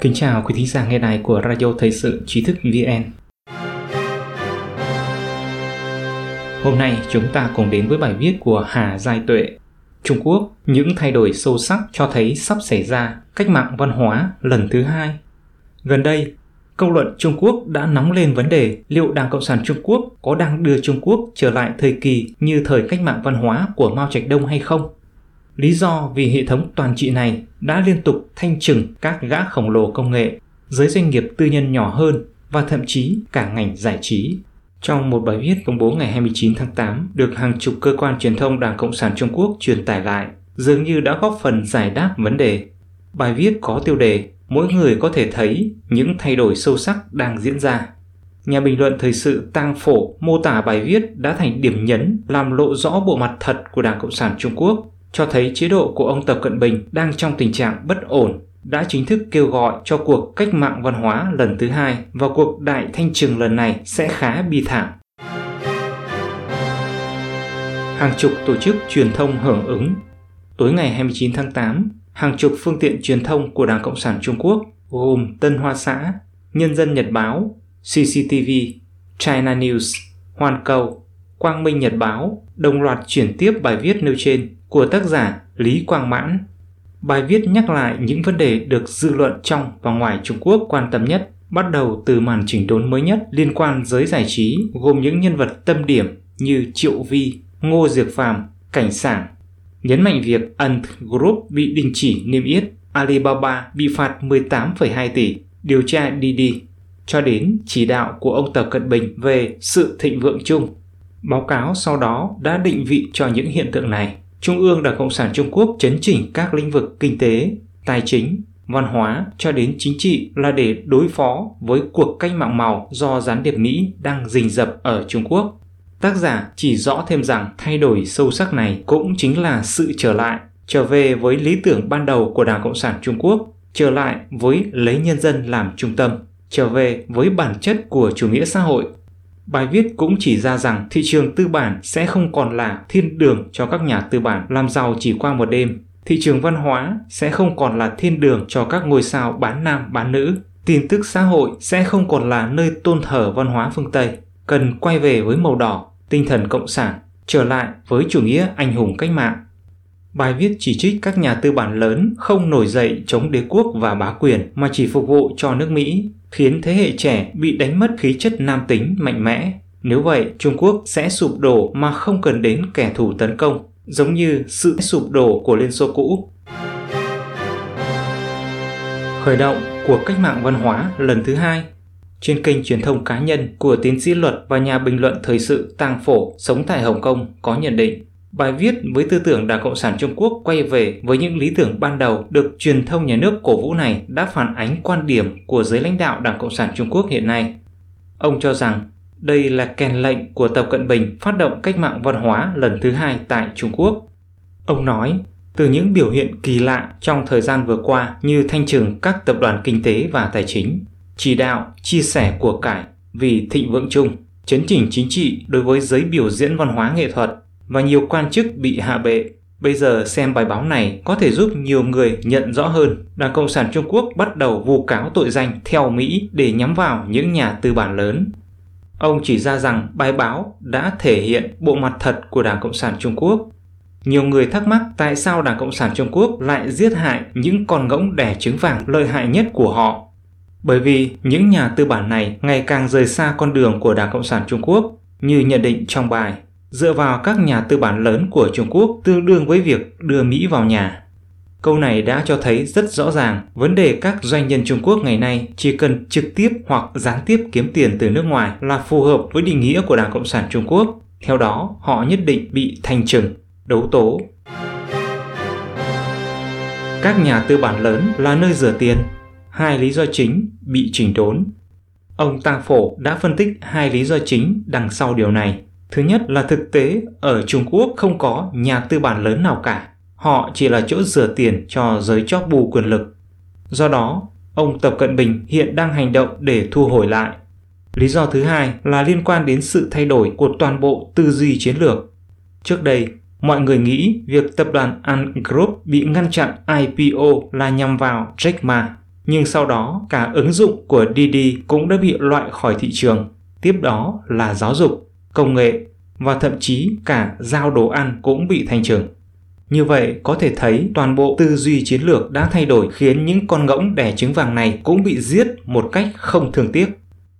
Kính chào quý thính giả nghe đài của Radio Thời sự Trí thức VN. Hôm nay chúng ta cùng đến với bài viết của Hà Giai Tuệ. Trung Quốc, những thay đổi sâu sắc cho thấy sắp xảy ra cách mạng văn hóa lần thứ hai. Gần đây, công luận Trung Quốc đã nóng lên vấn đề liệu Đảng Cộng sản Trung Quốc có đang đưa Trung Quốc trở lại thời kỳ như thời cách mạng văn hóa của Mao Trạch Đông hay không. Lý do vì hệ thống toàn trị này đã liên tục thanh trừng các gã khổng lồ công nghệ, giới doanh nghiệp tư nhân nhỏ hơn và thậm chí cả ngành giải trí. Trong một bài viết công bố ngày 29 tháng 8 được hàng chục cơ quan truyền thông Đảng Cộng sản Trung Quốc truyền tải lại, dường như đã góp phần giải đáp vấn đề. Bài viết có tiêu đề Mỗi người có thể thấy những thay đổi sâu sắc đang diễn ra. Nhà bình luận thời sự Tang Phổ mô tả bài viết đã thành điểm nhấn làm lộ rõ bộ mặt thật của Đảng Cộng sản Trung Quốc cho thấy chế độ của ông Tập Cận Bình đang trong tình trạng bất ổn, đã chính thức kêu gọi cho cuộc cách mạng văn hóa lần thứ hai và cuộc đại thanh trừng lần này sẽ khá bi thảm. Hàng chục tổ chức truyền thông hưởng ứng. Tối ngày 29 tháng 8, hàng chục phương tiện truyền thông của Đảng Cộng sản Trung Quốc gồm Tân Hoa Xã, Nhân dân Nhật Báo, CCTV, China News, Hoàn Cầu, Quang Minh Nhật Báo đồng loạt chuyển tiếp bài viết nêu trên của tác giả Lý Quang Mãn. Bài viết nhắc lại những vấn đề được dư luận trong và ngoài Trung Quốc quan tâm nhất, bắt đầu từ màn chỉnh đốn mới nhất liên quan giới giải trí gồm những nhân vật tâm điểm như Triệu Vi, Ngô Diệc Phàm, Cảnh Sảng Nhấn mạnh việc Ant Group bị đình chỉ niêm yết, Alibaba bị phạt 18,2 tỷ, điều tra Didi, cho đến chỉ đạo của ông Tập Cận Bình về sự thịnh vượng chung. Báo cáo sau đó đã định vị cho những hiện tượng này. Trung ương Đảng Cộng sản Trung Quốc chấn chỉnh các lĩnh vực kinh tế, tài chính, văn hóa cho đến chính trị là để đối phó với cuộc cách mạng màu do gián điệp Mỹ đang rình rập ở Trung Quốc. Tác giả chỉ rõ thêm rằng thay đổi sâu sắc này cũng chính là sự trở lại, trở về với lý tưởng ban đầu của Đảng Cộng sản Trung Quốc, trở lại với lấy nhân dân làm trung tâm, trở về với bản chất của chủ nghĩa xã hội Bài viết cũng chỉ ra rằng thị trường tư bản sẽ không còn là thiên đường cho các nhà tư bản làm giàu chỉ qua một đêm. Thị trường văn hóa sẽ không còn là thiên đường cho các ngôi sao bán nam bán nữ. Tin tức xã hội sẽ không còn là nơi tôn thờ văn hóa phương Tây. Cần quay về với màu đỏ, tinh thần cộng sản, trở lại với chủ nghĩa anh hùng cách mạng. Bài viết chỉ trích các nhà tư bản lớn không nổi dậy chống đế quốc và bá quyền mà chỉ phục vụ cho nước Mỹ, khiến thế hệ trẻ bị đánh mất khí chất nam tính mạnh mẽ. Nếu vậy, Trung Quốc sẽ sụp đổ mà không cần đến kẻ thù tấn công, giống như sự sụp đổ của Liên Xô cũ. Khởi động của cách mạng văn hóa lần thứ hai trên kênh truyền thông cá nhân của tiến sĩ luật và nhà bình luận thời sự Tang Phổ sống tại Hồng Kông có nhận định Bài viết với tư tưởng Đảng Cộng sản Trung Quốc quay về với những lý tưởng ban đầu được truyền thông nhà nước cổ vũ này đã phản ánh quan điểm của giới lãnh đạo Đảng Cộng sản Trung Quốc hiện nay. Ông cho rằng đây là kèn lệnh của Tập Cận Bình phát động cách mạng văn hóa lần thứ hai tại Trung Quốc. Ông nói, từ những biểu hiện kỳ lạ trong thời gian vừa qua như thanh trừng các tập đoàn kinh tế và tài chính, chỉ đạo, chia sẻ của cải vì thịnh vượng chung, chấn chỉnh chính trị đối với giới biểu diễn văn hóa nghệ thuật và nhiều quan chức bị hạ bệ. Bây giờ xem bài báo này có thể giúp nhiều người nhận rõ hơn Đảng Cộng sản Trung Quốc bắt đầu vu cáo tội danh theo Mỹ để nhắm vào những nhà tư bản lớn. Ông chỉ ra rằng bài báo đã thể hiện bộ mặt thật của Đảng Cộng sản Trung Quốc. Nhiều người thắc mắc tại sao Đảng Cộng sản Trung Quốc lại giết hại những con ngỗng đẻ trứng vàng lợi hại nhất của họ. Bởi vì những nhà tư bản này ngày càng rời xa con đường của Đảng Cộng sản Trung Quốc, như nhận định trong bài dựa vào các nhà tư bản lớn của Trung Quốc tương đương với việc đưa Mỹ vào nhà. Câu này đã cho thấy rất rõ ràng vấn đề các doanh nhân Trung Quốc ngày nay chỉ cần trực tiếp hoặc gián tiếp kiếm tiền từ nước ngoài là phù hợp với định nghĩa của Đảng Cộng sản Trung Quốc. Theo đó, họ nhất định bị thành trừng, đấu tố. Các nhà tư bản lớn là nơi rửa tiền. Hai lý do chính bị chỉnh đốn. Ông Tăng Phổ đã phân tích hai lý do chính đằng sau điều này. Thứ nhất là thực tế ở Trung Quốc không có nhà tư bản lớn nào cả. Họ chỉ là chỗ rửa tiền cho giới chóp bù quyền lực. Do đó, ông Tập Cận Bình hiện đang hành động để thu hồi lại. Lý do thứ hai là liên quan đến sự thay đổi của toàn bộ tư duy chiến lược. Trước đây, mọi người nghĩ việc tập đoàn Ant Group bị ngăn chặn IPO là nhằm vào Jack Ma. nhưng sau đó cả ứng dụng của Didi cũng đã bị loại khỏi thị trường. Tiếp đó là giáo dục, công nghệ và thậm chí cả giao đồ ăn cũng bị thanh trừng. Như vậy có thể thấy toàn bộ tư duy chiến lược đã thay đổi khiến những con ngỗng đẻ trứng vàng này cũng bị giết một cách không thương tiếc.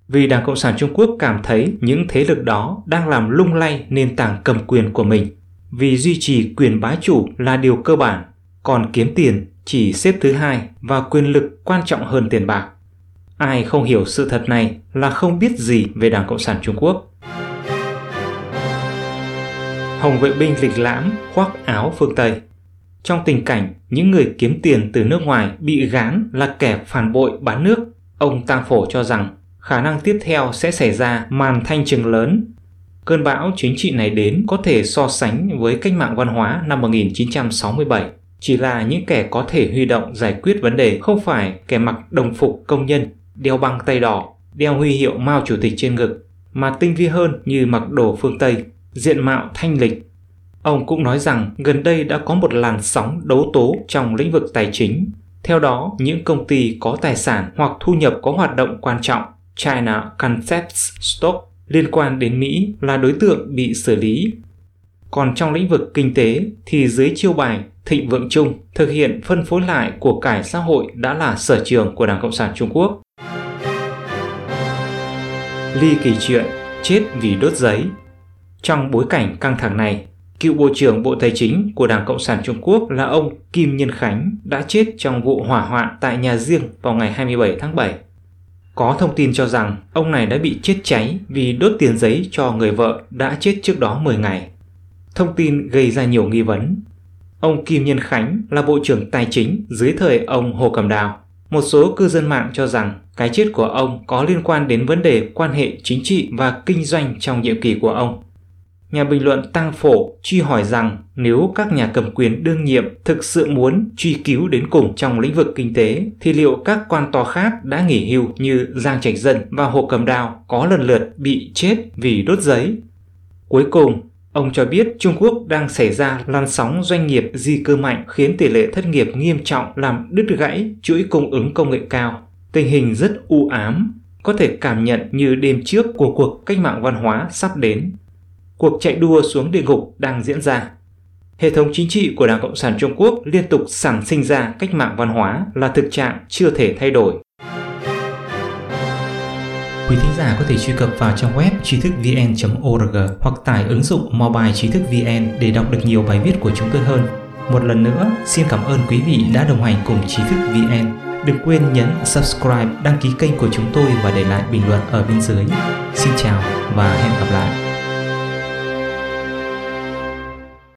Vì Đảng Cộng sản Trung Quốc cảm thấy những thế lực đó đang làm lung lay nền tảng cầm quyền của mình. Vì duy trì quyền bá chủ là điều cơ bản, còn kiếm tiền chỉ xếp thứ hai và quyền lực quan trọng hơn tiền bạc. Ai không hiểu sự thật này là không biết gì về Đảng Cộng sản Trung Quốc. Hồng vệ binh lịch lãm khoác áo phương Tây Trong tình cảnh những người kiếm tiền từ nước ngoài bị gán là kẻ phản bội bán nước, ông Tang Phổ cho rằng khả năng tiếp theo sẽ xảy ra màn thanh trừng lớn. Cơn bão chính trị này đến có thể so sánh với cách mạng văn hóa năm 1967 chỉ là những kẻ có thể huy động giải quyết vấn đề không phải kẻ mặc đồng phục công nhân, đeo băng tay đỏ, đeo huy hiệu Mao Chủ tịch trên ngực, mà tinh vi hơn như mặc đồ phương Tây, diện mạo thanh lịch. Ông cũng nói rằng gần đây đã có một làn sóng đấu tố trong lĩnh vực tài chính. Theo đó, những công ty có tài sản hoặc thu nhập có hoạt động quan trọng China Concepts Stock liên quan đến Mỹ là đối tượng bị xử lý. Còn trong lĩnh vực kinh tế thì dưới chiêu bài thịnh vượng chung, thực hiện phân phối lại của cải xã hội đã là sở trường của Đảng Cộng sản Trung Quốc. Ly kỳ chuyện chết vì đốt giấy trong bối cảnh căng thẳng này, cựu Bộ trưởng Bộ Tài chính của Đảng Cộng sản Trung Quốc là ông Kim Nhân Khánh đã chết trong vụ hỏa hoạn tại nhà riêng vào ngày 27 tháng 7. Có thông tin cho rằng ông này đã bị chết cháy vì đốt tiền giấy cho người vợ đã chết trước đó 10 ngày. Thông tin gây ra nhiều nghi vấn Ông Kim Nhân Khánh là Bộ trưởng Tài chính dưới thời ông Hồ Cẩm Đào. Một số cư dân mạng cho rằng cái chết của ông có liên quan đến vấn đề quan hệ chính trị và kinh doanh trong nhiệm kỳ của ông. Nhà bình luận Tăng Phổ truy hỏi rằng nếu các nhà cầm quyền đương nhiệm thực sự muốn truy cứu đến cùng trong lĩnh vực kinh tế thì liệu các quan to khác đã nghỉ hưu như Giang Trạch Dân và Hồ Cầm Đào có lần lượt bị chết vì đốt giấy? Cuối cùng, Ông cho biết Trung Quốc đang xảy ra làn sóng doanh nghiệp di cư mạnh khiến tỷ lệ thất nghiệp nghiêm trọng làm đứt gãy chuỗi cung ứng công nghệ cao. Tình hình rất u ám, có thể cảm nhận như đêm trước của cuộc cách mạng văn hóa sắp đến. Cuộc chạy đua xuống địa ngục đang diễn ra. Hệ thống chính trị của Đảng Cộng sản Trung Quốc liên tục sản sinh ra cách mạng văn hóa là thực trạng chưa thể thay đổi. Quý thính giả có thể truy cập vào trang web trí thức vn.org hoặc tải ứng dụng mobile trí thức vn để đọc được nhiều bài viết của chúng tôi hơn. Một lần nữa, xin cảm ơn quý vị đã đồng hành cùng trí thức vn. Đừng quên nhấn subscribe, đăng ký kênh của chúng tôi và để lại bình luận ở bên dưới. Xin chào và hẹn gặp lại.